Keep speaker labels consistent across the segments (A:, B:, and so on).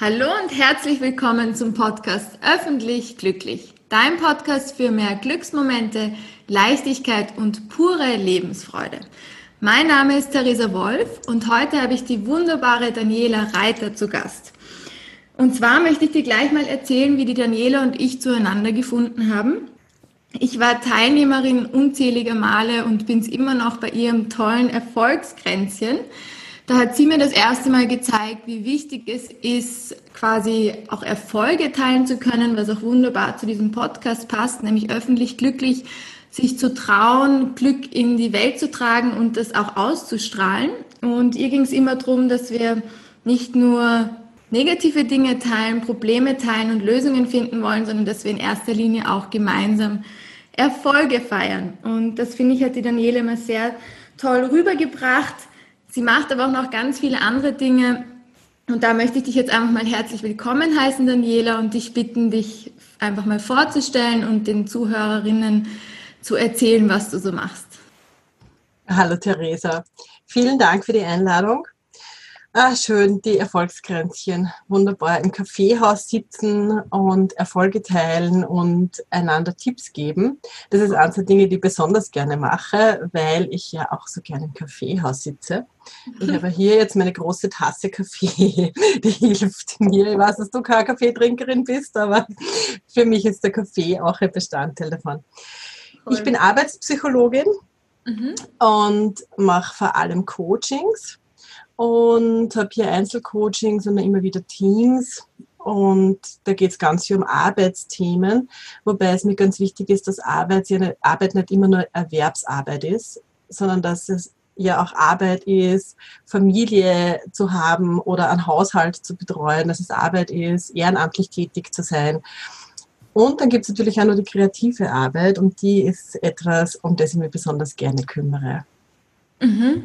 A: Hallo und herzlich willkommen zum Podcast Öffentlich Glücklich. Dein Podcast für mehr Glücksmomente, Leichtigkeit und pure Lebensfreude. Mein Name ist Theresa Wolf und heute habe ich die wunderbare Daniela Reiter zu Gast. Und zwar möchte ich dir gleich mal erzählen, wie die Daniela und ich zueinander gefunden haben. Ich war Teilnehmerin unzähliger Male und bin es immer noch bei ihrem tollen Erfolgskränzchen. Da hat sie mir das erste Mal gezeigt, wie wichtig es ist, quasi auch Erfolge teilen zu können, was auch wunderbar zu diesem Podcast passt, nämlich öffentlich glücklich, sich zu trauen, Glück in die Welt zu tragen und das auch auszustrahlen. Und ihr ging es immer darum, dass wir nicht nur negative Dinge teilen, Probleme teilen und Lösungen finden wollen, sondern dass wir in erster Linie auch gemeinsam Erfolge feiern. Und das finde ich, hat die Daniele immer sehr toll rübergebracht Sie macht aber auch noch ganz viele andere Dinge. Und da möchte ich dich jetzt einfach mal herzlich willkommen heißen, Daniela, und dich bitten, dich einfach mal vorzustellen und den Zuhörerinnen zu erzählen, was du so machst.
B: Hallo Theresa, vielen Dank für die Einladung. Ah, schön, die Erfolgskränzchen. Wunderbar im Kaffeehaus sitzen und Erfolge teilen und einander Tipps geben. Das ist eines der Dinge, die ich besonders gerne mache, weil ich ja auch so gerne im Kaffeehaus sitze. Ich habe hier jetzt meine große Tasse Kaffee, die hilft mir. Ich weiß, dass du keine Kaffeetrinkerin bist, aber für mich ist der Kaffee auch ein Bestandteil davon. Cool. Ich bin Arbeitspsychologin mhm. und mache vor allem Coachings und habe hier Einzelcoachings und immer wieder Teams. Und da geht es ganz viel um Arbeitsthemen, wobei es mir ganz wichtig ist, dass Arbeit, Arbeit nicht immer nur Erwerbsarbeit ist, sondern dass es ja auch Arbeit ist, Familie zu haben oder einen Haushalt zu betreuen, dass es Arbeit ist, ehrenamtlich tätig zu sein. Und dann gibt es natürlich auch noch die kreative Arbeit und die ist etwas, um das ich mich besonders gerne kümmere.
A: Mhm.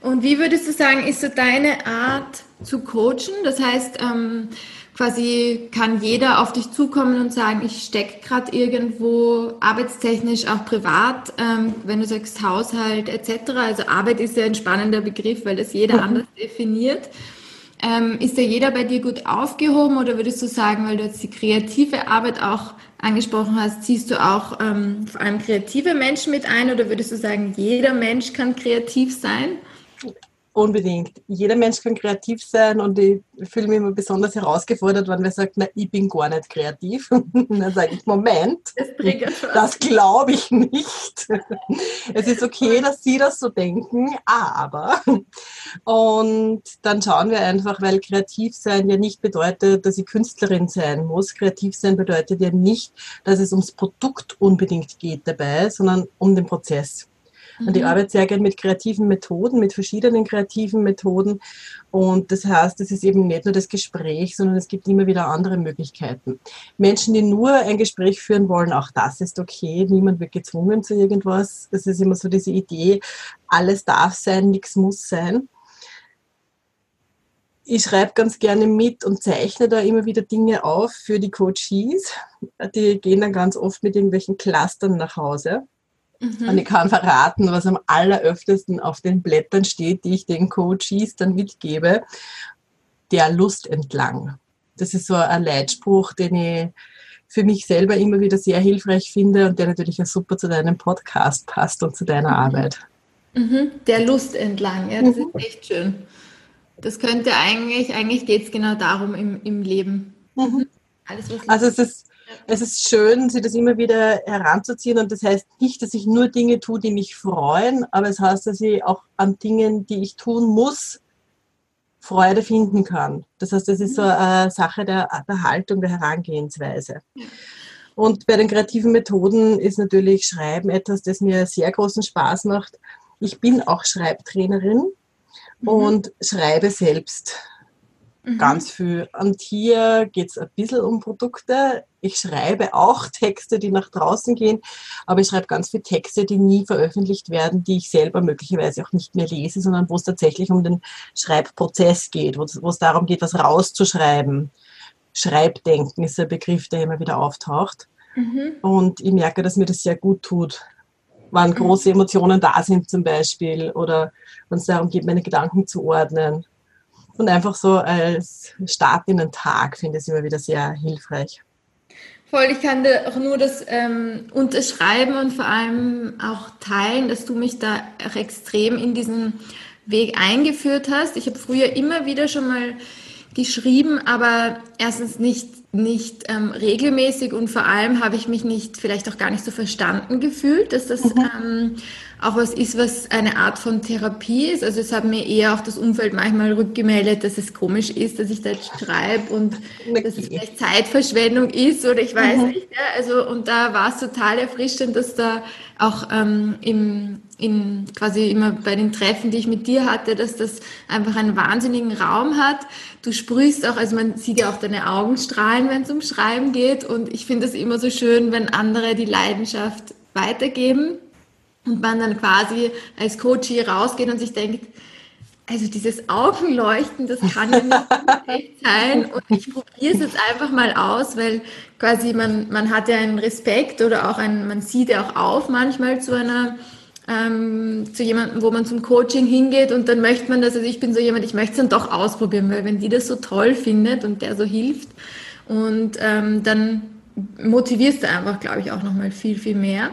A: Und wie würdest du sagen, ist so deine Art zu coachen? Das heißt, ähm, quasi kann jeder auf dich zukommen und sagen, ich stecke gerade irgendwo arbeitstechnisch, auch privat, ähm, wenn du sagst Haushalt etc. Also Arbeit ist ja ein spannender Begriff, weil das jeder mhm. anders definiert. Ähm, ist da jeder bei dir gut aufgehoben oder würdest du sagen, weil du jetzt die kreative Arbeit auch angesprochen hast, ziehst du auch ähm, vor allem kreative Menschen mit ein oder würdest du sagen, jeder Mensch kann kreativ sein?
B: Unbedingt. Jeder Mensch kann kreativ sein und ich fühle mich immer besonders herausgefordert, wenn wer sagt, na, ich bin gar nicht kreativ. dann sage ich, Moment, das, das glaube ich nicht. es ist okay, dass Sie das so denken, aber. Und dann schauen wir einfach, weil kreativ sein ja nicht bedeutet, dass ich Künstlerin sein muss. Kreativ sein bedeutet ja nicht, dass es ums Produkt unbedingt geht dabei, sondern um den Prozess. Und ich mhm. arbeite sehr gerne mit kreativen Methoden, mit verschiedenen kreativen Methoden. Und das heißt, es ist eben nicht nur das Gespräch, sondern es gibt immer wieder andere Möglichkeiten. Menschen, die nur ein Gespräch führen wollen, auch das ist okay. Niemand wird gezwungen zu irgendwas. Es ist immer so diese Idee, alles darf sein, nichts muss sein. Ich schreibe ganz gerne mit und zeichne da immer wieder Dinge auf für die Coaches. Die gehen dann ganz oft mit irgendwelchen Clustern nach Hause. Mhm. Und ich kann verraten, was am alleröftesten auf den Blättern steht, die ich den Coaches dann mitgebe. Der Lust entlang. Das ist so ein Leitspruch, den ich für mich selber immer wieder sehr hilfreich finde und der natürlich auch super zu deinem Podcast passt und zu deiner mhm. Arbeit.
A: Mhm. Der Lust entlang, ja, das mhm. ist echt schön. Das könnte eigentlich, eigentlich geht es genau darum im, im Leben.
B: Mhm. Alles, was also es ist es ist schön, sich das immer wieder heranzuziehen und das heißt nicht, dass ich nur Dinge tue, die mich freuen, aber es heißt, dass ich auch an Dingen, die ich tun muss, Freude finden kann. Das heißt, das ist so eine Sache der, der Haltung, der Herangehensweise. Und bei den kreativen Methoden ist natürlich Schreiben etwas, das mir sehr großen Spaß macht. Ich bin auch Schreibtrainerin mhm. und schreibe selbst Mhm. Ganz viel. Und hier geht es ein bisschen um Produkte. Ich schreibe auch Texte, die nach draußen gehen, aber ich schreibe ganz viele Texte, die nie veröffentlicht werden, die ich selber möglicherweise auch nicht mehr lese, sondern wo es tatsächlich um den Schreibprozess geht, wo es darum geht, was rauszuschreiben. Schreibdenken ist ein Begriff, der immer wieder auftaucht. Mhm. Und ich merke, dass mir das sehr gut tut, wann mhm. große Emotionen da sind zum Beispiel oder wenn es darum geht, meine Gedanken zu ordnen Und einfach so als Start in den Tag finde ich es immer wieder sehr hilfreich.
A: Voll, ich kann dir auch nur das ähm, unterschreiben und vor allem auch teilen, dass du mich da auch extrem in diesen Weg eingeführt hast. Ich habe früher immer wieder schon mal geschrieben, aber erstens nicht nicht ähm, regelmäßig und vor allem habe ich mich nicht, vielleicht auch gar nicht so verstanden gefühlt, dass das mhm. ähm, auch was ist, was eine Art von Therapie ist. Also es hat mir eher auch das Umfeld manchmal rückgemeldet, dass es komisch ist, dass ich da jetzt schreibe und okay. dass es vielleicht Zeitverschwendung ist oder ich weiß mhm. nicht. Ja? Also und da war es total erfrischend, dass da auch ähm, im, in quasi immer bei den Treffen, die ich mit dir hatte, dass das einfach einen wahnsinnigen Raum hat. Du sprühst auch, also man sieht ja auch deine Augen strahlen, wenn es um Schreiben geht. Und ich finde es immer so schön, wenn andere die Leidenschaft weitergeben und man dann quasi als Coach hier rausgeht und sich denkt, also dieses Augenleuchten, das kann ja nicht echt sein. Und ich probiere es jetzt einfach mal aus, weil quasi man, man hat ja einen Respekt oder auch ein, man sieht ja auch auf manchmal zu einer, ähm, zu jemandem, wo man zum Coaching hingeht und dann möchte man das, also ich bin so jemand, ich möchte es dann doch ausprobieren, weil wenn die das so toll findet und der so hilft und ähm, dann motivierst du einfach, glaube ich, auch nochmal viel, viel mehr.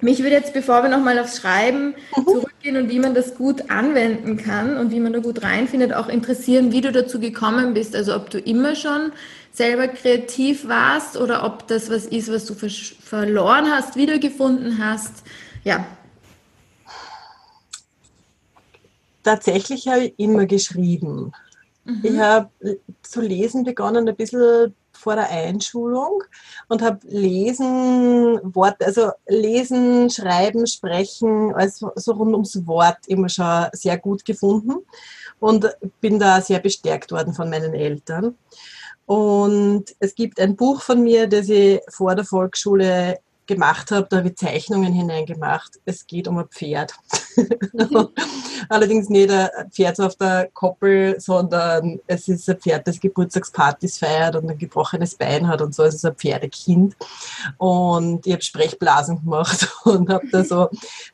A: Mich würde jetzt, bevor wir nochmal aufs Schreiben mhm. zurückgehen und wie man das gut anwenden kann und wie man da gut reinfindet, auch interessieren, wie du dazu gekommen bist. Also ob du immer schon selber kreativ warst oder ob das was ist, was du verloren hast, wiedergefunden hast. Ja.
B: Tatsächlich habe ich immer geschrieben. Mhm. Ich habe zu lesen begonnen, ein bisschen vor der Einschulung und habe Lesen, Wort, also Lesen, Schreiben, Sprechen, also so rund ums Wort immer schon sehr gut gefunden und bin da sehr bestärkt worden von meinen Eltern. Und es gibt ein Buch von mir, das ich vor der Volksschule gemacht habe, da habe ich Zeichnungen hineingemacht. Es geht um ein Pferd. Allerdings nicht ein Pferd auf der Koppel, sondern es ist ein Pferd, das Geburtstagspartys feiert und ein gebrochenes Bein hat und so. Es ist ein Pferdekind. Und ich habe Sprechblasen gemacht und habe da so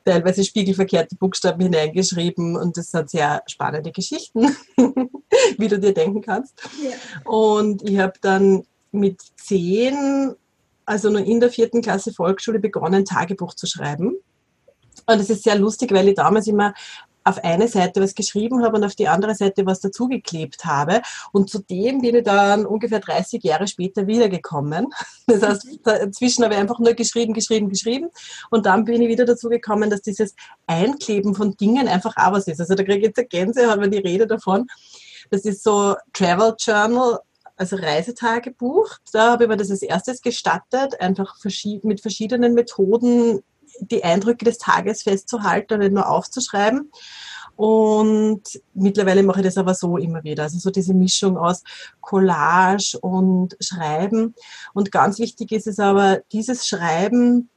B: teilweise spiegelverkehrte Buchstaben hineingeschrieben und das sind sehr spannende Geschichten, wie du dir denken kannst. Ja. Und ich habe dann mit zehn also nur in der vierten Klasse Volksschule begonnen, Tagebuch zu schreiben. Und es ist sehr lustig, weil ich damals immer auf eine Seite was geschrieben habe und auf die andere Seite was dazugeklebt habe. Und zudem bin ich dann ungefähr 30 Jahre später wiedergekommen. Das heißt, dazwischen habe ich einfach nur geschrieben, geschrieben, geschrieben. Und dann bin ich wieder dazu gekommen, dass dieses Einkleben von Dingen einfach auch was ist. Also da kriege ich jetzt eine Gänsehaut, wenn die Rede davon. Das ist so Travel Journal also Reisetagebuch. Da habe ich mir das als erstes gestattet, einfach mit verschiedenen Methoden die Eindrücke des Tages festzuhalten und nicht nur aufzuschreiben. Und mittlerweile mache ich das aber so immer wieder. Also so diese Mischung aus Collage und Schreiben. Und ganz wichtig ist es aber, dieses Schreiben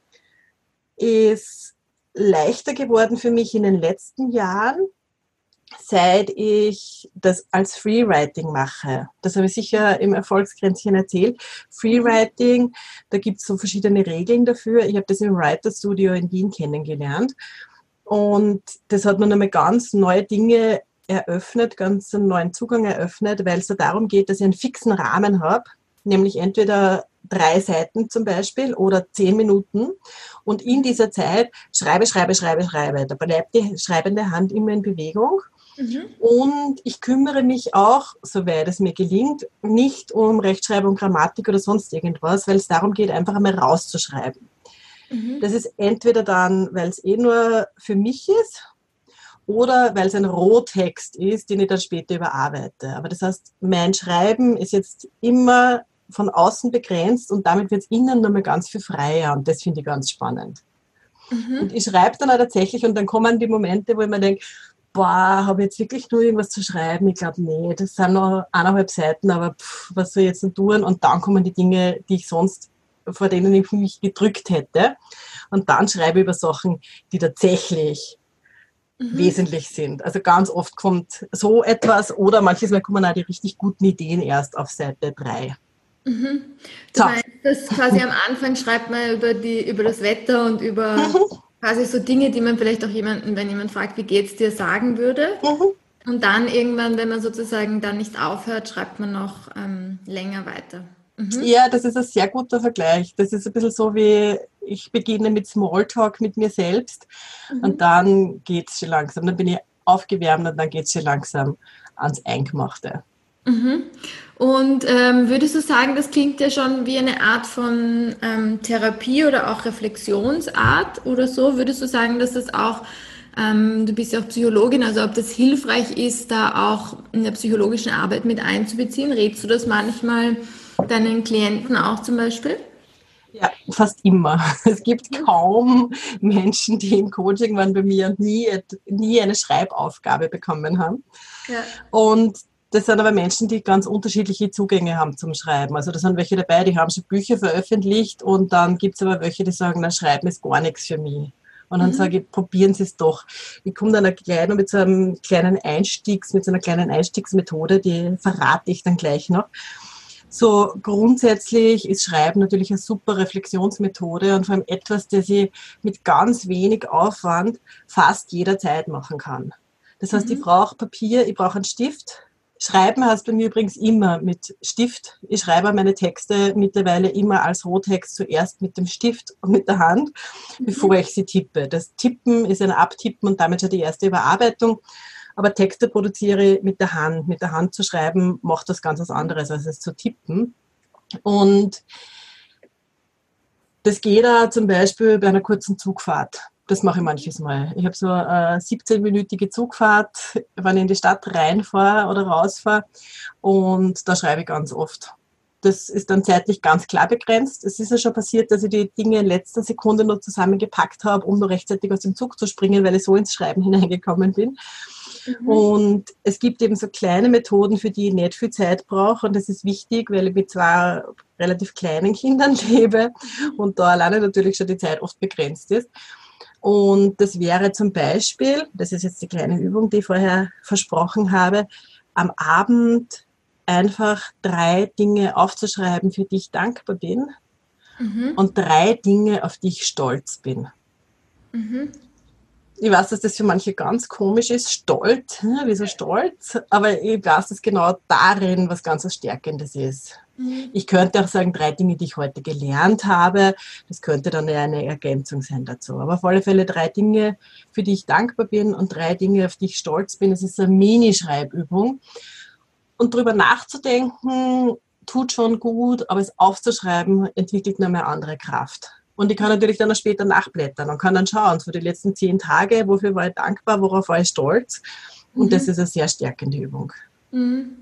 B: ist leichter geworden für mich in den letzten Jahren, seit ich das als Freewriting mache. Das habe ich sicher im Erfolgsgrenzchen erzählt. Freewriting, da gibt es so verschiedene Regeln dafür. Ich habe das im Writer Studio in Wien kennengelernt. Und das hat mir nochmal ganz neue Dinge eröffnet, ganz einen neuen Zugang eröffnet, weil es da darum geht, dass ich einen fixen Rahmen habe, nämlich entweder drei Seiten zum Beispiel oder zehn Minuten. Und in dieser Zeit schreibe, schreibe, schreibe, schreibe. Da bleibt die schreibende Hand immer in Bewegung. Mhm. Und ich kümmere mich auch, soweit es mir gelingt, nicht um Rechtschreibung, Grammatik oder sonst irgendwas, weil es darum geht, einfach einmal rauszuschreiben. Mhm. Das ist entweder dann, weil es eh nur für mich ist oder weil es ein Rohtext ist, den ich dann später überarbeite. Aber das heißt, mein Schreiben ist jetzt immer von außen begrenzt und damit wird es innen nochmal ganz viel freier und das finde ich ganz spannend. Mhm. Und ich schreibe dann auch tatsächlich und dann kommen die Momente, wo ich mir denke, boah, habe ich jetzt wirklich nur irgendwas zu schreiben? Ich glaube, nee, das sind noch eineinhalb Seiten, aber pff, was soll ich jetzt denn tun? Und dann kommen die Dinge, die ich sonst, vor denen ich mich gedrückt hätte. Und dann schreibe ich über Sachen, die tatsächlich mhm. wesentlich sind. Also ganz oft kommt so etwas oder manches Mal kommen auch die richtig guten Ideen erst auf Seite 3.
A: Mhm. Du so. meinst, dass quasi am Anfang schreibt man über, die, über das Wetter und über quasi so Dinge, die man vielleicht auch jemanden, wenn jemand fragt, wie geht's dir, sagen würde. Mhm. Und dann irgendwann, wenn man sozusagen dann nicht aufhört, schreibt man noch ähm, länger weiter.
B: Mhm. Ja, das ist ein sehr guter Vergleich. Das ist ein bisschen so wie, ich beginne mit Smalltalk mit mir selbst mhm. und dann geht es schon langsam. Dann bin ich aufgewärmt und dann geht es schon langsam ans Eingemachte.
A: Mhm. Und ähm, würdest du sagen, das klingt ja schon wie eine Art von ähm, Therapie oder auch Reflexionsart oder so? Würdest du sagen, dass das auch, ähm, du bist ja auch Psychologin, also ob das hilfreich ist, da auch in der psychologischen Arbeit mit einzubeziehen? Rätst du das manchmal deinen Klienten auch zum Beispiel?
B: Ja, fast immer. Es gibt kaum Menschen, die im Coaching waren bei mir und nie, nie eine Schreibaufgabe bekommen haben. Ja. Und das sind aber Menschen, die ganz unterschiedliche Zugänge haben zum Schreiben. Also da sind welche dabei, die haben schon Bücher veröffentlicht und dann gibt es aber welche, die sagen, na, Schreiben ist gar nichts für mich. Und dann mhm. sage ich, probieren Sie es doch. Ich komme dann gleich noch mit so einem kleinen Einstiegs, mit so einer kleinen Einstiegsmethode, die verrate ich dann gleich noch. So grundsätzlich ist Schreiben natürlich eine super Reflexionsmethode und vor allem etwas, das ich mit ganz wenig Aufwand fast jederzeit machen kann. Das heißt, mhm. ich brauche Papier, ich brauche einen Stift, Schreiben heißt bei mir übrigens immer mit Stift. Ich schreibe meine Texte mittlerweile immer als Rohtext zuerst mit dem Stift und mit der Hand, mhm. bevor ich sie tippe. Das Tippen ist ein Abtippen und damit schon die erste Überarbeitung. Aber Texte produziere ich mit der Hand. Mit der Hand zu schreiben macht das ganz was anderes, als es zu tippen. Und das geht da zum Beispiel bei einer kurzen Zugfahrt das mache ich manches Mal. Ich habe so eine 17-minütige Zugfahrt, wenn ich in die Stadt reinfahre oder rausfahre und da schreibe ich ganz oft. Das ist dann zeitlich ganz klar begrenzt. Es ist ja schon passiert, dass ich die Dinge in letzter Sekunde noch zusammengepackt habe, um noch rechtzeitig aus dem Zug zu springen, weil ich so ins Schreiben hineingekommen bin. Mhm. Und es gibt eben so kleine Methoden, für die ich nicht viel Zeit brauche. Und das ist wichtig, weil ich mit zwei relativ kleinen Kindern lebe und da alleine natürlich schon die Zeit oft begrenzt ist. Und das wäre zum Beispiel, das ist jetzt die kleine Übung, die ich vorher versprochen habe, am Abend einfach drei Dinge aufzuschreiben, für die ich dankbar bin mhm. und drei Dinge, auf die ich stolz bin. Mhm. Ich weiß, dass das für manche ganz komisch ist, stolz, wieso stolz? Aber ich weiß, dass genau darin was ganz Stärkendes ist. Mhm. Ich könnte auch sagen, drei Dinge, die ich heute gelernt habe. Das könnte dann eine Ergänzung sein dazu. Aber auf alle Fälle drei Dinge, für die ich dankbar bin und drei Dinge, auf die ich stolz bin. Das ist eine Mini-Schreibübung. Und darüber nachzudenken, tut schon gut, aber es aufzuschreiben, entwickelt noch mehr andere Kraft. Und ich kann natürlich dann auch später nachblättern und kann dann schauen, für die letzten zehn Tage, wofür war ich dankbar, worauf war ich stolz. Und mhm. das ist eine sehr stärkende Übung.
A: Mhm.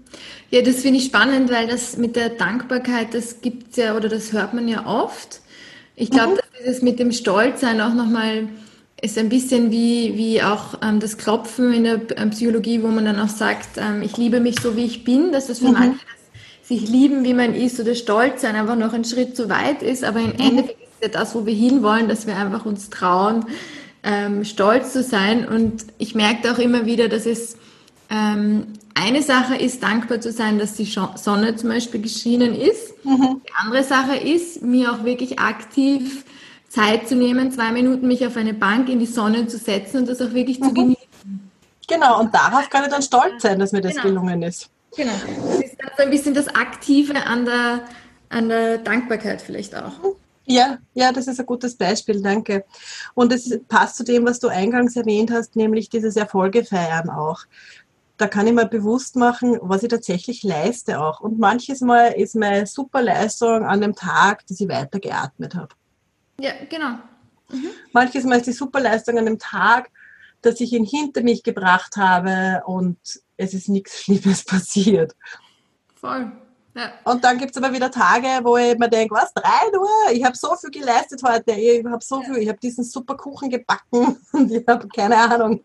A: Ja, das finde ich spannend, weil das mit der Dankbarkeit, das gibt es ja oder das hört man ja oft. Ich glaube, mhm. dass dieses mit dem Stolzsein auch nochmal ist ein bisschen wie, wie auch ähm, das Klopfen in der ähm, Psychologie, wo man dann auch sagt, ähm, ich liebe mich so, wie ich bin, dass das für mhm. manche das sich lieben, wie man ist oder stolz sein einfach noch einen Schritt zu weit ist, aber im mhm. Endeffekt ist ja das, wo wir hinwollen, dass wir einfach uns trauen, ähm, stolz zu sein und ich merke auch immer wieder, dass es eine Sache ist, dankbar zu sein, dass die Sonne zum Beispiel geschienen ist. Mhm. Die andere Sache ist, mir auch wirklich aktiv Zeit zu nehmen, zwei Minuten mich auf eine Bank in die Sonne zu setzen und das auch wirklich mhm. zu genießen.
B: Genau, und darauf kann ich dann stolz sein, dass mir das genau. gelungen ist.
A: Genau. Das ist so ein bisschen das Aktive an der, an der Dankbarkeit vielleicht auch.
B: Ja, ja, das ist ein gutes Beispiel, danke. Und es passt zu dem, was du eingangs erwähnt hast, nämlich dieses Erfolge feiern auch da kann ich mir bewusst machen, was ich tatsächlich leiste auch. Und manches Mal ist meine Superleistung an dem Tag, dass ich weiter geatmet habe.
A: Ja, genau. Mhm.
B: Manches Mal ist die Superleistung an dem Tag, dass ich ihn hinter mich gebracht habe und es ist nichts Schlimmes passiert.
A: Voll.
B: Ja. Und dann gibt es aber wieder Tage, wo ich mir denke, was, drei Uhr? Ich habe so viel geleistet heute. Ich habe so viel, ich habe diesen super Kuchen gebacken und ich habe keine Ahnung,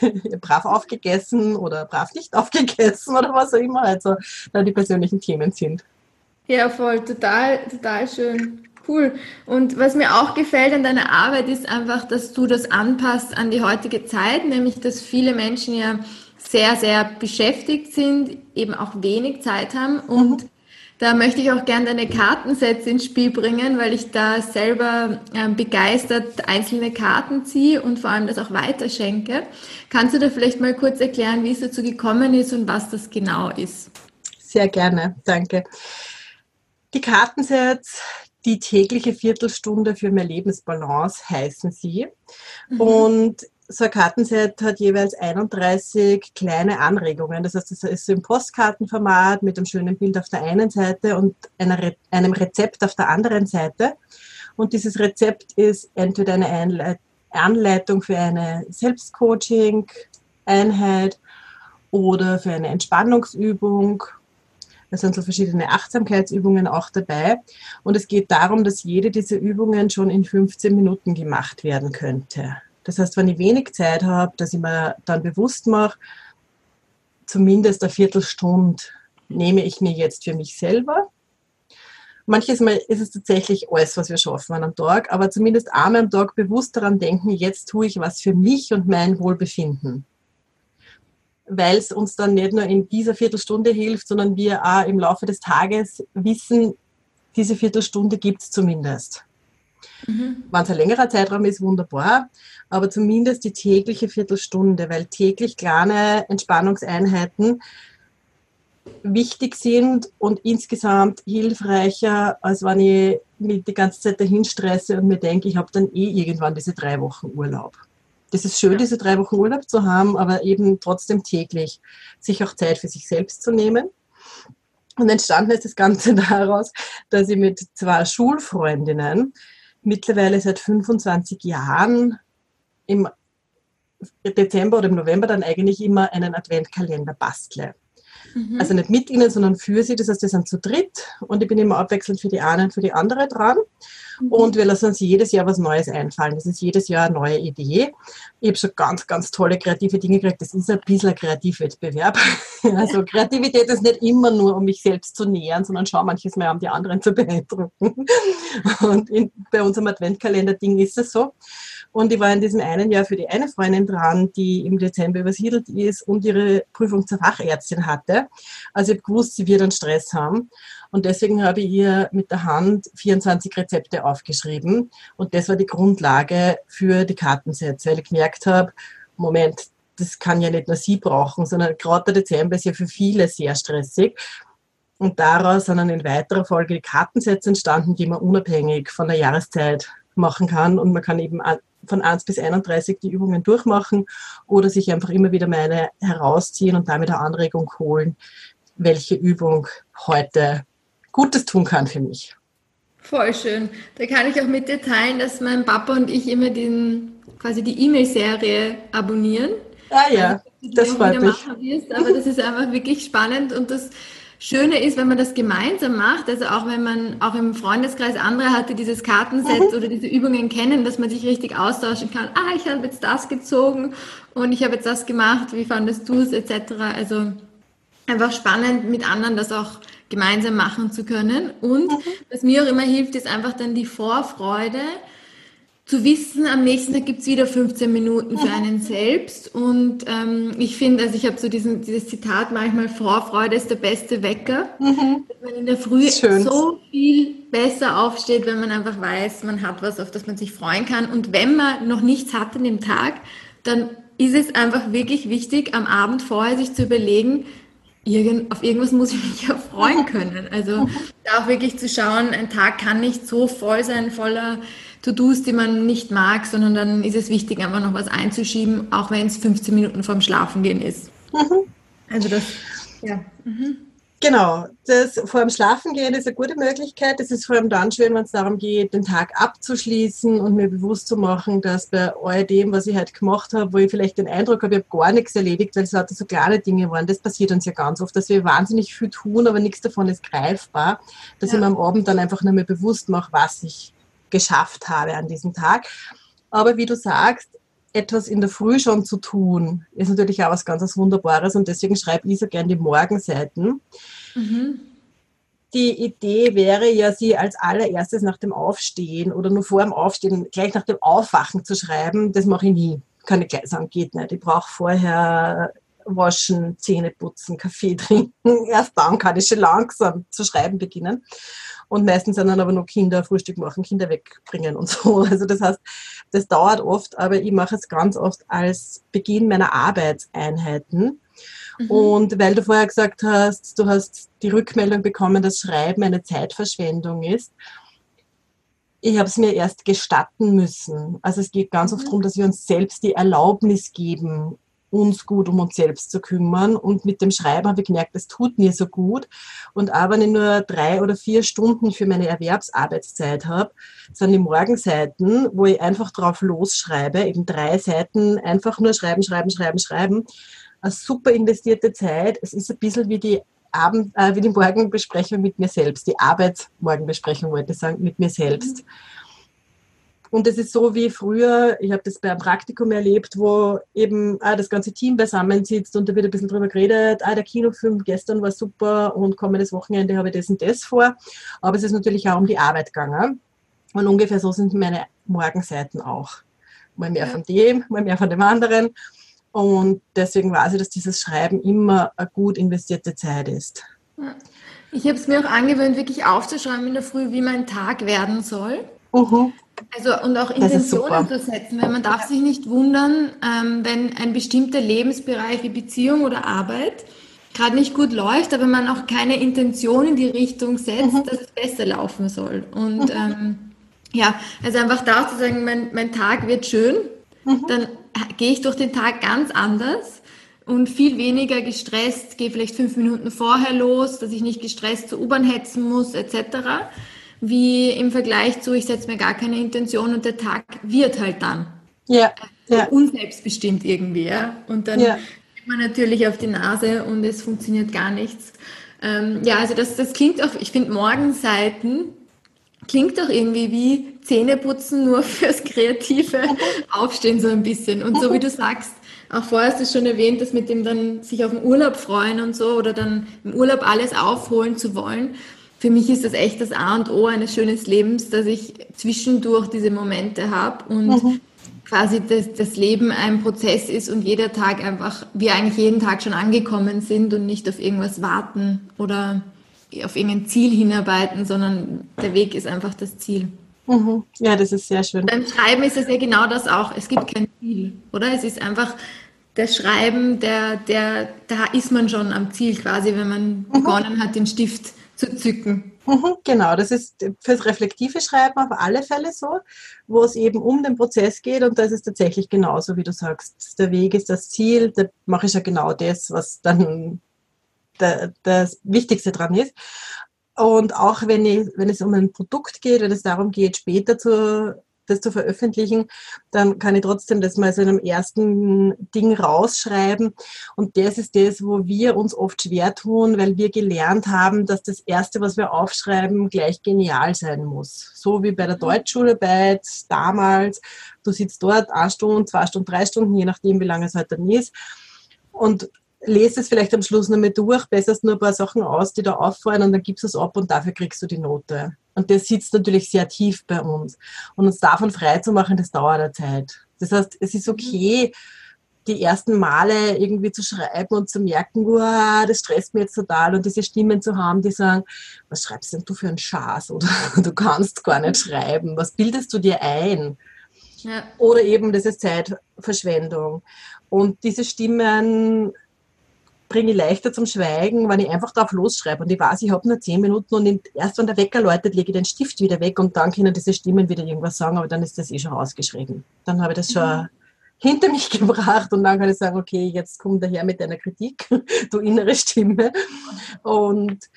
B: brav aufgegessen oder brav nicht aufgegessen oder was auch immer also da die persönlichen Themen sind.
A: Ja, voll, total, total schön. Cool. Und was mir auch gefällt an deiner Arbeit ist einfach, dass du das anpasst an die heutige Zeit, nämlich dass viele Menschen ja sehr, sehr beschäftigt sind, eben auch wenig Zeit haben und mhm. Da möchte ich auch gerne deine Kartensets ins Spiel bringen, weil ich da selber ähm, begeistert einzelne Karten ziehe und vor allem das auch weiterschenke. Kannst du da vielleicht mal kurz erklären, wie es dazu gekommen ist und was das genau ist?
B: Sehr gerne, danke. Die Kartensets, die tägliche Viertelstunde für mehr Lebensbalance heißen sie. Mhm. Und so ein Kartenset hat jeweils 31 kleine Anregungen. Das heißt, es ist so im Postkartenformat mit einem schönen Bild auf der einen Seite und einer, einem Rezept auf der anderen Seite. Und dieses Rezept ist entweder eine Anleitung für eine Selbstcoaching-Einheit oder für eine Entspannungsübung. Da sind so verschiedene Achtsamkeitsübungen auch dabei. Und es geht darum, dass jede dieser Übungen schon in 15 Minuten gemacht werden könnte. Das heißt, wenn ich wenig Zeit habe, dass ich mir dann bewusst mache, zumindest eine Viertelstunde nehme ich mir jetzt für mich selber. Manches Mal ist es tatsächlich alles, was wir schaffen an einem Tag, aber zumindest einmal am Tag bewusst daran denken, jetzt tue ich was für mich und mein Wohlbefinden. Weil es uns dann nicht nur in dieser Viertelstunde hilft, sondern wir auch im Laufe des Tages wissen, diese Viertelstunde gibt es zumindest. Mhm. Wenn es ein längerer Zeitraum ist, wunderbar, aber zumindest die tägliche Viertelstunde, weil täglich kleine Entspannungseinheiten wichtig sind und insgesamt hilfreicher, als wenn ich mich die ganze Zeit dahin stresse und mir denke, ich habe dann eh irgendwann diese drei Wochen Urlaub. Das ist schön, diese drei Wochen Urlaub zu haben, aber eben trotzdem täglich sich auch Zeit für sich selbst zu nehmen. Und entstanden ist das Ganze daraus, dass ich mit zwei Schulfreundinnen mittlerweile seit 25 Jahren im Dezember oder im November dann eigentlich immer einen Adventkalender bastle. Mhm. Also nicht mit ihnen, sondern für sie. Das heißt, wir sind zu dritt und ich bin immer abwechselnd für die eine und für die andere dran. Mhm. Und wir lassen uns jedes Jahr was Neues einfallen. Das ist jedes Jahr eine neue Idee. Ich habe schon ganz, ganz tolle kreative Dinge gekriegt. Das ist ein bisschen ein Kreativwettbewerb. Also Kreativität ist nicht immer nur, um mich selbst zu nähern, sondern schau manches Mal, um die anderen zu beeindrucken. Und in, bei unserem Adventkalender-Ding ist es so. Und ich war in diesem einen Jahr für die eine Freundin dran, die im Dezember übersiedelt ist und ihre Prüfung zur Fachärztin hatte. Also ich habe gewusst, sie wird einen Stress haben. Und deswegen habe ich ihr mit der Hand 24 Rezepte aufgeschrieben. Und das war die Grundlage für die Kartensätze, weil ich gemerkt habe, Moment, das kann ja nicht nur sie brauchen, sondern gerade der Dezember ist ja für viele sehr stressig. Und daraus sind dann in weiterer Folge die Kartensätze entstanden, die man unabhängig von der Jahreszeit machen kann. Und man kann eben von 1 bis 31 die Übungen durchmachen oder sich einfach immer wieder meine herausziehen und damit eine Anregung holen, welche Übung heute Gutes tun kann für mich.
A: Voll schön. Da kann ich auch mit dir teilen, dass mein Papa und ich immer den, quasi die E-Mail-Serie abonnieren.
B: Ah ja, also, das freut mich.
A: Wirst, aber das ist einfach wirklich spannend und das Schöne ist, wenn man das gemeinsam macht, also auch wenn man auch im Freundeskreis andere hatte, dieses Kartenset mhm. oder diese Übungen kennen, dass man sich richtig austauschen kann. Ah, ich habe jetzt das gezogen und ich habe jetzt das gemacht, wie fandest du es, etc. Also einfach spannend, mit anderen das auch gemeinsam machen zu können. Und mhm. was mir auch immer hilft, ist einfach dann die Vorfreude, zu wissen, am nächsten Tag gibt's wieder 15 Minuten für einen selbst. Und ähm, ich finde, also ich habe so diesen, dieses Zitat manchmal, Vorfreude ist der beste Wecker. Mhm. Dass man in der Früh so viel besser aufsteht, wenn man einfach weiß, man hat was, auf das man sich freuen kann. Und wenn man noch nichts hat an dem Tag, dann ist es einfach wirklich wichtig, am Abend vorher sich zu überlegen, irgend, auf irgendwas muss ich mich ja freuen können. Also da auch wirklich zu schauen, ein Tag kann nicht so voll sein, voller To-Dos, die man nicht mag, sondern dann ist es wichtig, einfach noch was einzuschieben, auch wenn es 15 Minuten vorm Schlafengehen ist. Mhm.
B: Also das, ja. Mhm. Genau, das vor dem Schlafengehen ist eine gute Möglichkeit. Es ist vor allem dann schön, wenn es darum geht, den Tag abzuschließen und mir bewusst zu machen, dass bei all dem, was ich heute gemacht habe, wo ich vielleicht den Eindruck habe, ich habe gar nichts erledigt, weil es lauter so kleine Dinge waren. Das passiert uns ja ganz oft, dass wir wahnsinnig viel tun, aber nichts davon ist greifbar. Dass ja. ich mir am Abend dann einfach nur mehr bewusst mache, was ich geschafft habe an diesem Tag. Aber wie du sagst, etwas in der Früh schon zu tun, ist natürlich auch was ganz Wunderbares und deswegen schreibe ich so gern die Morgenseiten. Mhm. Die Idee wäre ja, sie als allererstes nach dem Aufstehen oder nur vor dem Aufstehen, gleich nach dem Aufwachen zu schreiben. Das mache ich nie. Kann ich gleich sagen, geht nicht. Ich brauche vorher waschen, Zähne putzen, Kaffee trinken. Erst dann kann ich schon langsam zu schreiben beginnen. Und meistens sind dann aber noch Kinder Frühstück machen, Kinder wegbringen und so. Also das heißt, das dauert oft, aber ich mache es ganz oft als Beginn meiner Arbeitseinheiten. Mhm. Und weil du vorher gesagt hast, du hast die Rückmeldung bekommen, dass Schreiben eine Zeitverschwendung ist. Ich habe es mir erst gestatten müssen. Also es geht ganz mhm. oft darum, dass wir uns selbst die Erlaubnis geben, uns gut um uns selbst zu kümmern. Und mit dem Schreiben habe ich gemerkt, das tut mir so gut. Und auch wenn ich nur drei oder vier Stunden für meine Erwerbsarbeitszeit habe, sind die Morgenseiten, wo ich einfach drauf losschreibe, eben drei Seiten, einfach nur schreiben, schreiben, schreiben, schreiben. Eine super investierte Zeit. Es ist ein bisschen wie die Abend, äh, wie die Morgenbesprechung mit mir selbst, die Arbeitsmorgenbesprechung wollte ich sagen, mit mir selbst. Mhm. Und es ist so wie früher, ich habe das bei einem Praktikum erlebt, wo eben ah, das ganze Team beisammensitzt und da wird ein bisschen drüber geredet, ah, der Kinofilm gestern war super und kommendes Wochenende habe ich das und das vor. Aber es ist natürlich auch um die Arbeit gegangen. Und ungefähr so sind meine Morgenseiten auch. Mal mehr von dem, mal mehr von dem anderen. Und deswegen weiß ich, dass dieses Schreiben immer eine gut investierte Zeit ist.
A: Ich habe es mir auch angewöhnt, wirklich aufzuschreiben in der Früh, wie mein Tag werden soll. Uh mhm. -huh. Also und auch Intentionen zu setzen, weil man darf sich nicht wundern, ähm, wenn ein bestimmter Lebensbereich wie Beziehung oder Arbeit gerade nicht gut läuft, aber man auch keine Intention in die Richtung setzt, mhm. dass es besser laufen soll. Und mhm. ähm, ja, also einfach da zu sagen, mein, mein Tag wird schön, mhm. dann gehe ich durch den Tag ganz anders und viel weniger gestresst, gehe vielleicht fünf Minuten vorher los, dass ich nicht gestresst zur U-Bahn hetzen muss, etc wie im Vergleich zu, ich setze mir gar keine Intention und der Tag wird halt dann. Ja. Also ja. Unselbstbestimmt irgendwie, ja. Und dann ja. geht man natürlich auf die Nase und es funktioniert gar nichts. Ähm, ja, also das, das klingt auch, ich finde Morgenseiten klingt doch irgendwie wie Zähneputzen nur fürs kreative Aufstehen so ein bisschen. Und so wie du sagst, auch vorher hast du schon erwähnt, dass mit dem dann sich auf den Urlaub freuen und so oder dann im Urlaub alles aufholen zu wollen für mich ist das echt das A und O eines schönen Lebens, dass ich zwischendurch diese Momente habe und mhm. quasi das, das Leben ein Prozess ist und jeder Tag einfach, wir eigentlich jeden Tag schon angekommen sind und nicht auf irgendwas warten oder auf irgendein Ziel hinarbeiten, sondern der Weg ist einfach das Ziel.
B: Mhm. Ja, das ist sehr schön.
A: Beim Schreiben ist es ja genau das auch. Es gibt kein Ziel, oder? Es ist einfach das Schreiben, der, der, da ist man schon am Ziel quasi, wenn man mhm. begonnen hat, den Stift zu zücken.
B: Mhm, genau, das ist fürs reflektive Schreiben auf alle Fälle so, wo es eben um den Prozess geht und da ist es tatsächlich genauso, wie du sagst. Der Weg ist das Ziel, da mache ich ja genau das, was dann der, das Wichtigste dran ist. Und auch wenn, ich, wenn es um ein Produkt geht, wenn es darum geht, später zu das zu veröffentlichen, dann kann ich trotzdem das mal so in einem ersten Ding rausschreiben. Und das ist das, wo wir uns oft schwer tun, weil wir gelernt haben, dass das Erste, was wir aufschreiben, gleich genial sein muss. So wie bei der mhm. Deutschschularbeit damals. Du sitzt dort eine Stunde, zwei Stunden, drei Stunden, je nachdem, wie lange es halt dann ist. Und lest es vielleicht am Schluss noch mal durch, besserst nur ein paar Sachen aus, die da auffallen und dann gibst du es ab und dafür kriegst du die Note. Und der sitzt natürlich sehr tief bei uns. Und uns davon frei zu machen, das dauert eine Zeit. Das heißt, es ist okay, die ersten Male irgendwie zu schreiben und zu merken, wow, das stresst mich jetzt total und diese Stimmen zu haben, die sagen, was schreibst denn du für einen Schaß oder du kannst gar nicht schreiben, was bildest du dir ein? Ja. Oder eben, das ist Zeitverschwendung. Und diese Stimmen bringe ich leichter zum Schweigen, wenn ich einfach drauf losschreibe und ich weiß, ich habe nur zehn Minuten und erst wenn der Wecker läutet, lege ich den Stift wieder weg und dann können diese Stimmen wieder irgendwas sagen, aber dann ist das eh schon ausgeschrieben. Dann habe ich das schon mhm. hinter mich gebracht und dann kann ich sagen, okay, jetzt komm daher mit deiner Kritik, du innere Stimme. Und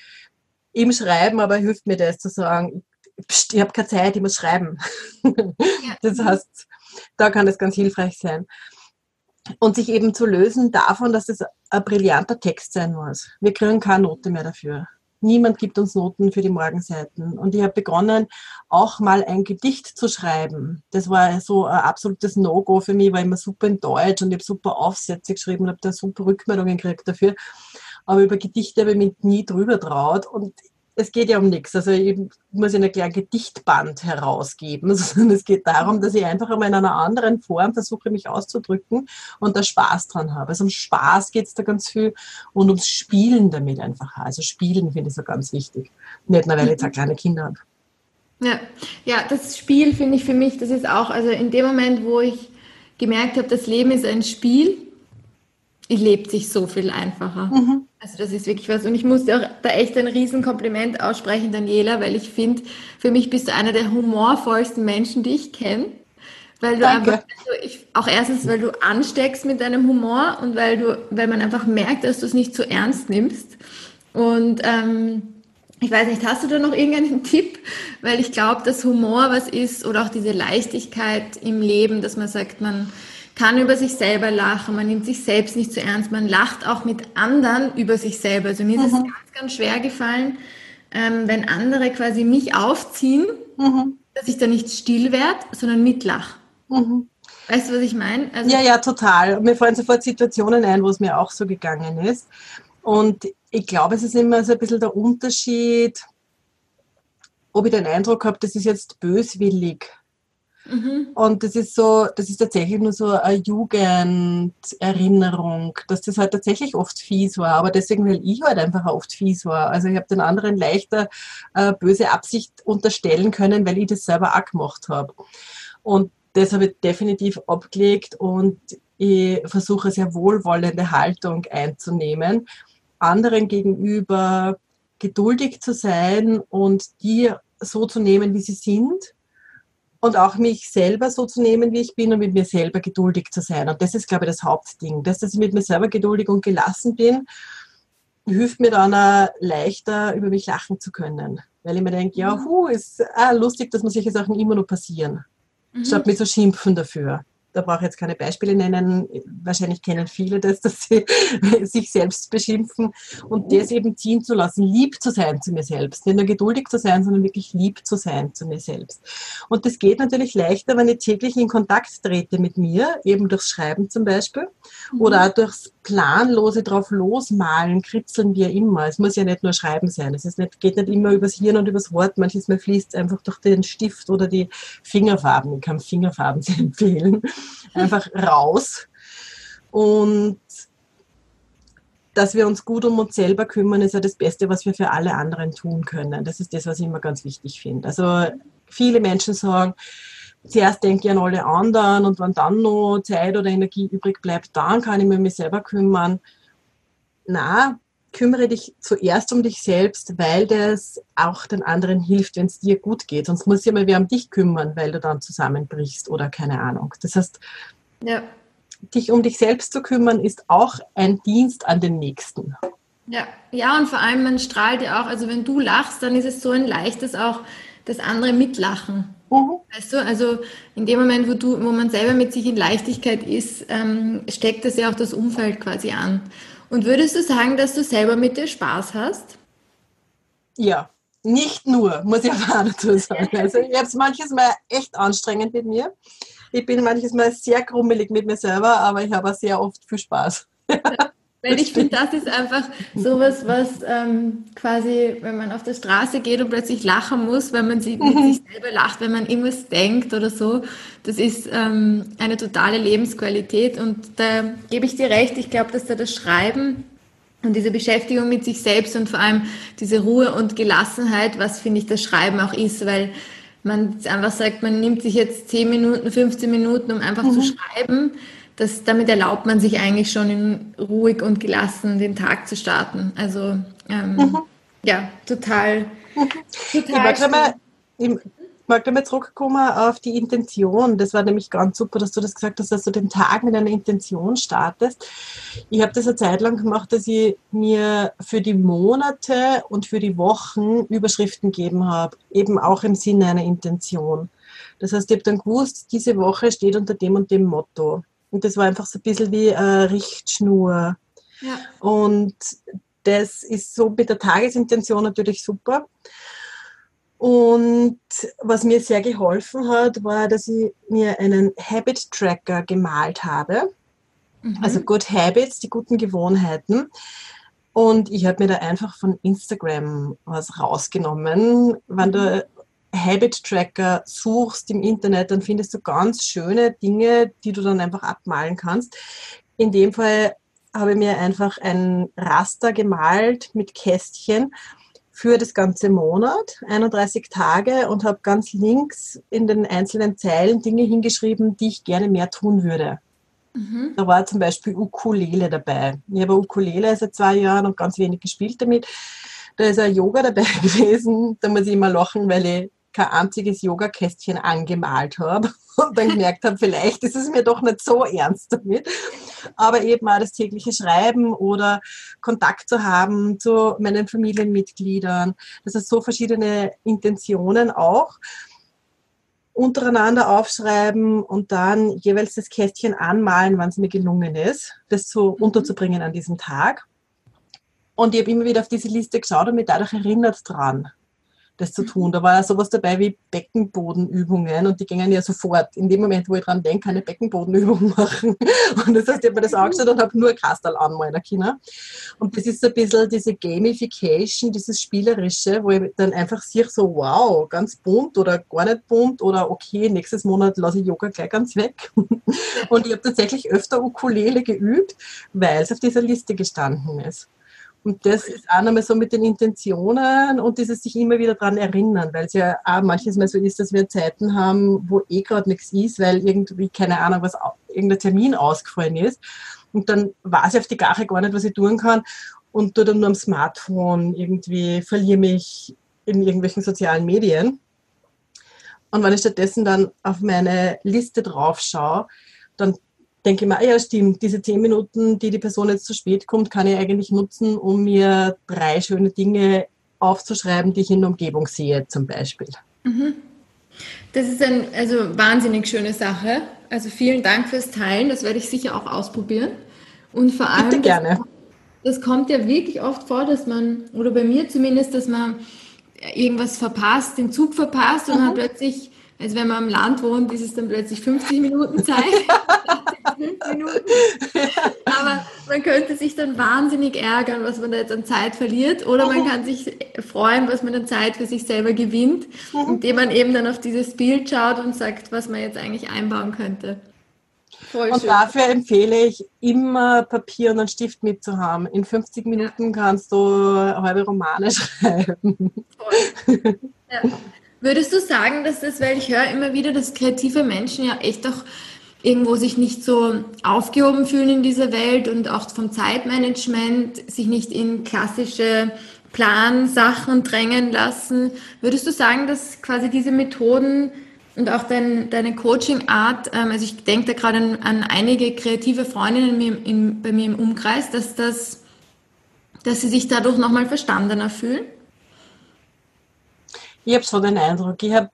B: im Schreiben aber hilft mir das zu sagen, ich habe keine Zeit, ich muss schreiben. Das heißt, da kann das ganz hilfreich sein und sich eben zu lösen davon, dass es ein brillanter Text sein muss. Wir kriegen keine Note mehr dafür. Niemand gibt uns Noten für die Morgenseiten. Und ich habe begonnen, auch mal ein Gedicht zu schreiben. Das war so ein absolutes No-Go für mich, war immer super in Deutsch und ich habe super Aufsätze geschrieben und habe da super Rückmeldungen gekriegt dafür. Aber über Gedichte habe ich mich nie drüber traut. Und es geht ja um nichts. Also ich muss ja nicht gleich ein Gedichtband herausgeben, sondern es geht darum, dass ich einfach einmal in einer anderen Form versuche, mich auszudrücken und da Spaß dran habe. Also um Spaß geht es da ganz viel und ums Spielen damit einfach. Also Spielen finde ich so ganz wichtig. Nicht nur, weil ich jetzt auch kleine Kinder habe.
A: Ja, ja, das Spiel finde ich für mich, das ist auch, also in dem Moment, wo ich gemerkt habe, das Leben ist ein Spiel, lebt sich so viel einfacher. Mhm. Also das ist wirklich was. Und ich musste auch da echt ein Riesenkompliment aussprechen, Daniela, weil ich finde, für mich bist du einer der humorvollsten Menschen, die ich kenne. Weil du Danke. einfach, also ich, auch erstens, weil du ansteckst mit deinem Humor und weil du, weil man einfach merkt, dass du es nicht zu ernst nimmst. Und ähm, ich weiß nicht, hast du da noch irgendeinen Tipp? Weil ich glaube, dass Humor was ist oder auch diese Leichtigkeit im Leben, dass man sagt, man kann über sich selber lachen, man nimmt sich selbst nicht zu ernst, man lacht auch mit anderen über sich selber. Also mir ist es mhm. ganz, ganz schwer gefallen, ähm, wenn andere quasi mich aufziehen, mhm. dass ich da nicht still werde, sondern mitlach. Mhm. Weißt du, was ich meine?
B: Also ja, ja, total. Mir fallen sofort Situationen ein, wo es mir auch so gegangen ist. Und ich glaube, es ist immer so ein bisschen der Unterschied, ob ich den Eindruck habe, das ist jetzt böswillig Und das ist so, das ist tatsächlich nur so eine Jugenderinnerung, dass das halt tatsächlich oft fies war. Aber deswegen, weil ich halt einfach oft fies war. Also ich habe den anderen leichter äh, böse Absicht unterstellen können, weil ich das selber auch gemacht habe. Und das habe ich definitiv abgelegt und ich versuche sehr wohlwollende Haltung einzunehmen, anderen gegenüber geduldig zu sein und die so zu nehmen, wie sie sind und auch mich selber so zu nehmen, wie ich bin und mit mir selber geduldig zu sein. Und das ist, glaube ich, das Hauptding. Das, dass ich mit mir selber geduldig und gelassen bin, hilft mir dann auch leichter, über mich lachen zu können. Weil ich mir denke, ja, mhm. hu, ist ah, lustig, dass man solche Sachen immer noch passieren. Mhm. Statt mir zu schimpfen dafür da brauche ich jetzt keine Beispiele nennen, wahrscheinlich kennen viele das, dass sie sich selbst beschimpfen und das eben ziehen zu lassen, lieb zu sein zu mir selbst. Nicht nur geduldig zu sein, sondern wirklich lieb zu sein zu mir selbst. Und das geht natürlich leichter, wenn ich täglich in Kontakt trete mit mir, eben durchs Schreiben zum Beispiel mhm. oder auch durchs planlose drauf losmalen, kritzeln, wie immer. Es muss ja nicht nur Schreiben sein. Es ist nicht, geht nicht immer übers Hirn und übers Wort. Manches Mal fließt es einfach durch den Stift oder die Fingerfarben. Ich kann Fingerfarben sehr empfehlen einfach raus. Und dass wir uns gut um uns selber kümmern, ist ja das Beste, was wir für alle anderen tun können. Das ist das, was ich immer ganz wichtig finde. Also viele Menschen sagen, zuerst denke ich an alle anderen und wenn dann noch Zeit oder Energie übrig bleibt, dann kann ich mich um mich selber kümmern. Na, kümmere dich zuerst um dich selbst, weil das auch den anderen hilft, wenn es dir gut geht. Sonst muss sich mal wer um dich kümmern, weil du dann zusammenbrichst oder keine Ahnung. Das heißt, ja. dich um dich selbst zu kümmern, ist auch ein Dienst an den Nächsten.
A: Ja, ja, und vor allem, man strahlt ja auch, also wenn du lachst, dann ist es so ein leichtes auch, dass andere mitlachen. Weißt du, also in dem Moment, wo du, wo man selber mit sich in Leichtigkeit ist, ähm, steckt das ja auch das Umfeld quasi an. Und würdest du sagen, dass du selber mit dir Spaß hast?
B: Ja, nicht nur, muss ich auch dazu sagen. Also ich habe es manches Mal echt anstrengend mit mir. Ich bin manches Mal sehr krummelig mit mir selber, aber ich habe auch sehr oft viel Spaß.
A: Weil ich finde, das ist einfach sowas, was ähm, quasi, wenn man auf der Straße geht und plötzlich lachen muss, wenn man sich mit mhm. sich selber lacht, wenn man irgendwas denkt oder so, das ist ähm, eine totale Lebensqualität. Und da gebe ich dir recht, ich glaube, dass da das Schreiben und diese Beschäftigung mit sich selbst und vor allem diese Ruhe und Gelassenheit, was finde ich das Schreiben auch ist, weil man einfach sagt, man nimmt sich jetzt 10 Minuten, 15 Minuten, um einfach mhm. zu schreiben das, damit erlaubt man sich eigentlich schon in ruhig und gelassen den Tag zu starten. Also ähm, mhm. ja, total.
B: Mhm. total ich, mag ich da mal zurückkommen auf die Intention. Das war nämlich ganz super, dass du das gesagt hast, dass du den Tag mit einer Intention startest. Ich habe das eine Zeit lang gemacht, dass ich mir für die Monate und für die Wochen Überschriften gegeben habe, eben auch im Sinne einer Intention. Das heißt, ich habe dann gewusst, diese Woche steht unter dem und dem Motto. Und das war einfach so ein bisschen wie eine Richtschnur. Ja. Und das ist so mit der Tagesintention natürlich super. Und was mir sehr geholfen hat, war, dass ich mir einen Habit Tracker gemalt habe. Mhm. Also Good Habits, die guten Gewohnheiten. Und ich habe mir da einfach von Instagram was rausgenommen. Wenn du Habit Tracker suchst im Internet, dann findest du ganz schöne Dinge, die du dann einfach abmalen kannst. In dem Fall habe ich mir einfach ein Raster gemalt mit Kästchen für das ganze Monat, 31 Tage und habe ganz links in den einzelnen Zeilen Dinge hingeschrieben, die ich gerne mehr tun würde. Mhm. Da war zum Beispiel Ukulele dabei. Ich habe Ukulele seit zwei Jahren und ganz wenig gespielt damit. Da ist ein Yoga dabei gewesen. Da muss ich immer lachen, weil ich kein einziges Yoga-Kästchen angemalt habe und dann gemerkt habe, vielleicht ist es mir doch nicht so ernst damit. Aber eben auch das tägliche Schreiben oder Kontakt zu haben zu meinen Familienmitgliedern. Das sind so verschiedene Intentionen auch untereinander aufschreiben und dann jeweils das Kästchen anmalen, wann es mir gelungen ist, das so mhm. unterzubringen an diesem Tag. Und ich habe immer wieder auf diese Liste geschaut und mich dadurch erinnert dran das zu tun. Da war ja sowas dabei wie Beckenbodenübungen und die gingen ja sofort. In dem Moment, wo ich dran denke, eine Beckenbodenübung machen. Und das heißt, ich habe mir das angeschaut und habe nur Kastal anmalen können. Und das ist ein bisschen diese Gamification, dieses Spielerische, wo ich dann einfach sehe, so wow, ganz bunt oder gar nicht bunt oder okay, nächstes Monat lasse ich Yoga gleich ganz weg. Und ich habe tatsächlich öfter Ukulele geübt, weil es auf dieser Liste gestanden ist. Und das ist auch nochmal so mit den Intentionen und dieses sich immer wieder daran erinnern, weil es ja auch manches Mal so ist, dass wir Zeiten haben, wo eh gerade nichts ist, weil irgendwie, keine Ahnung, was, irgendein Termin ausgefallen ist. Und dann weiß ich auf die Gache gar nicht, was ich tun kann und tue dann nur am Smartphone irgendwie, verliere mich in irgendwelchen sozialen Medien. Und wenn ich stattdessen dann auf meine Liste drauf schaue, dann denke ich mir, ah ja, stimmt, diese zehn Minuten, die die Person jetzt zu spät kommt, kann ich eigentlich nutzen, um mir drei schöne Dinge aufzuschreiben, die ich in der Umgebung sehe, zum Beispiel. Mhm.
A: Das ist eine also wahnsinnig schöne Sache. Also vielen Dank fürs Teilen. Das werde ich sicher auch ausprobieren. Und vor allem,
B: Bitte gerne.
A: Das, das kommt ja wirklich oft vor, dass man, oder bei mir zumindest, dass man irgendwas verpasst, den Zug verpasst und mhm. dann plötzlich, also wenn man am Land wohnt, ist es dann plötzlich 50 Minuten Zeit. Minuten. Aber man könnte sich dann wahnsinnig ärgern, was man da jetzt an Zeit verliert. Oder man kann sich freuen, was man an Zeit für sich selber gewinnt, mhm. indem man eben dann auf dieses Bild schaut und sagt, was man jetzt eigentlich einbauen könnte.
B: Voll und schön. dafür empfehle ich immer Papier und einen Stift mitzuhaben. In 50 Minuten kannst du halbe Romane schreiben. Voll.
A: Ja. Würdest du sagen, dass das, weil ich höre immer wieder, dass kreative Menschen ja echt auch irgendwo sich nicht so aufgehoben fühlen in dieser Welt und auch vom Zeitmanagement sich nicht in klassische Plansachen drängen lassen. Würdest du sagen, dass quasi diese Methoden und auch dein, deine Coaching-Art, ähm, also ich denke da gerade an, an, einige kreative Freundinnen in, in, bei mir im Umkreis, dass, das, dass sie sich dadurch nochmal verstandener fühlen?
B: Ich habe so den Eindruck, ich habe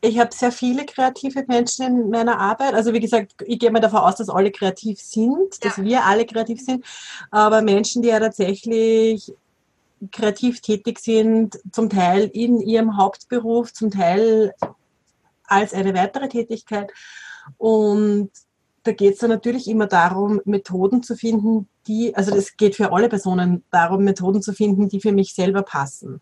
B: ich habe sehr viele kreative Menschen in meiner Arbeit. Also wie gesagt, ich gehe mal davon aus, dass alle kreativ sind, dass wir alle kreativ sind. Aber Menschen, die ja tatsächlich kreativ tätig sind, zum Teil in ihrem Hauptberuf, zum Teil als eine weitere Tätigkeit. Und da geht es dann natürlich immer darum, Methoden zu finden, die, also es geht für alle Personen darum, Methoden zu finden, die für mich selber passen.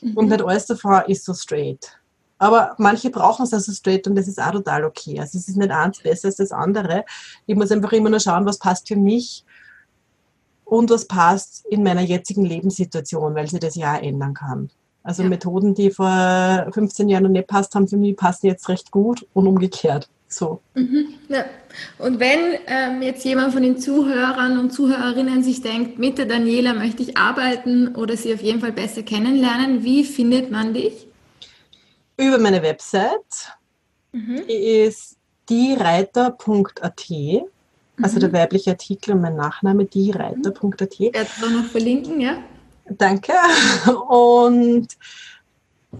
B: Mhm. Und nicht alles davon ist so straight. Aber manche brauchen es also straight und das ist auch total okay. Also es ist nicht eins besser als das andere. Ich muss einfach immer nur schauen, was passt für mich und was passt in meiner jetzigen Lebenssituation, weil sie das ja auch ändern kann. Also ja. Methoden, die vor 15 Jahren noch nicht passt haben, für mich passen jetzt recht gut und umgekehrt. So.
A: Mhm, ja. Und wenn ähm, jetzt jemand von den Zuhörern und Zuhörerinnen sich denkt, mit der Daniela möchte ich arbeiten oder sie auf jeden Fall besser kennenlernen, wie findet man dich?
B: Über meine Website. Mhm. Die ist diereiter.at. Also mhm. der weibliche Artikel und mein Nachname, diereiter.at. Ich
A: werde es noch verlinken, ja.
B: Danke. Und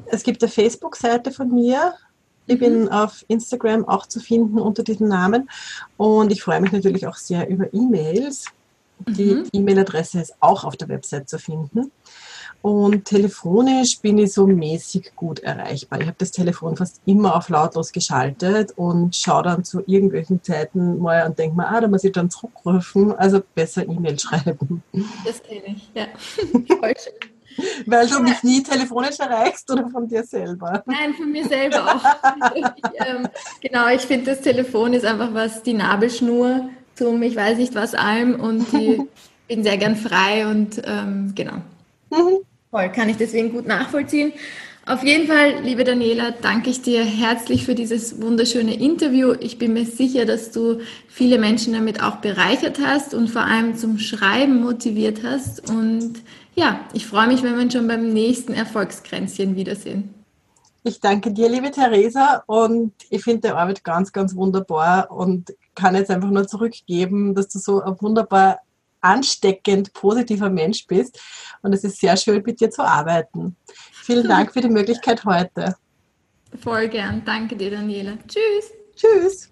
B: es gibt eine Facebook-Seite von mir. Ich mhm. bin auf Instagram auch zu finden unter diesem Namen. Und ich freue mich natürlich auch sehr über E-Mails. Die mhm. E-Mail-Adresse ist auch auf der Website zu finden. Und telefonisch bin ich so mäßig gut erreichbar. Ich habe das Telefon fast immer auf lautlos geschaltet und schaue dann zu irgendwelchen Zeiten mal und denke mir, ah, da muss ich dann zurückrufen. Also besser E-Mail schreiben.
A: Das kenne ich, ja. Voll schön.
B: Weil du mich nie telefonisch erreichst oder von dir selber?
A: Nein, von mir selber auch. ich, ähm, genau, ich finde, das Telefon ist einfach was, die Nabelschnur zum, ich weiß nicht was allem und ich bin sehr gern frei und ähm, genau. Mhm. Voll, kann ich deswegen gut nachvollziehen. Auf jeden Fall, liebe Daniela, danke ich dir herzlich für dieses wunderschöne Interview. Ich bin mir sicher, dass du viele Menschen damit auch bereichert hast und vor allem zum Schreiben motiviert hast. Und ja, ich freue mich, wenn wir uns schon beim nächsten Erfolgskränzchen wiedersehen.
B: Ich danke dir, liebe Theresa, und ich finde die Arbeit ganz, ganz wunderbar und kann jetzt einfach nur zurückgeben, dass du so wunderbar ansteckend positiver Mensch bist. Und es ist sehr schön, mit dir zu arbeiten. Vielen Dank für die Möglichkeit heute.
A: Voll gern. Danke dir, Daniela. Tschüss.
B: Tschüss.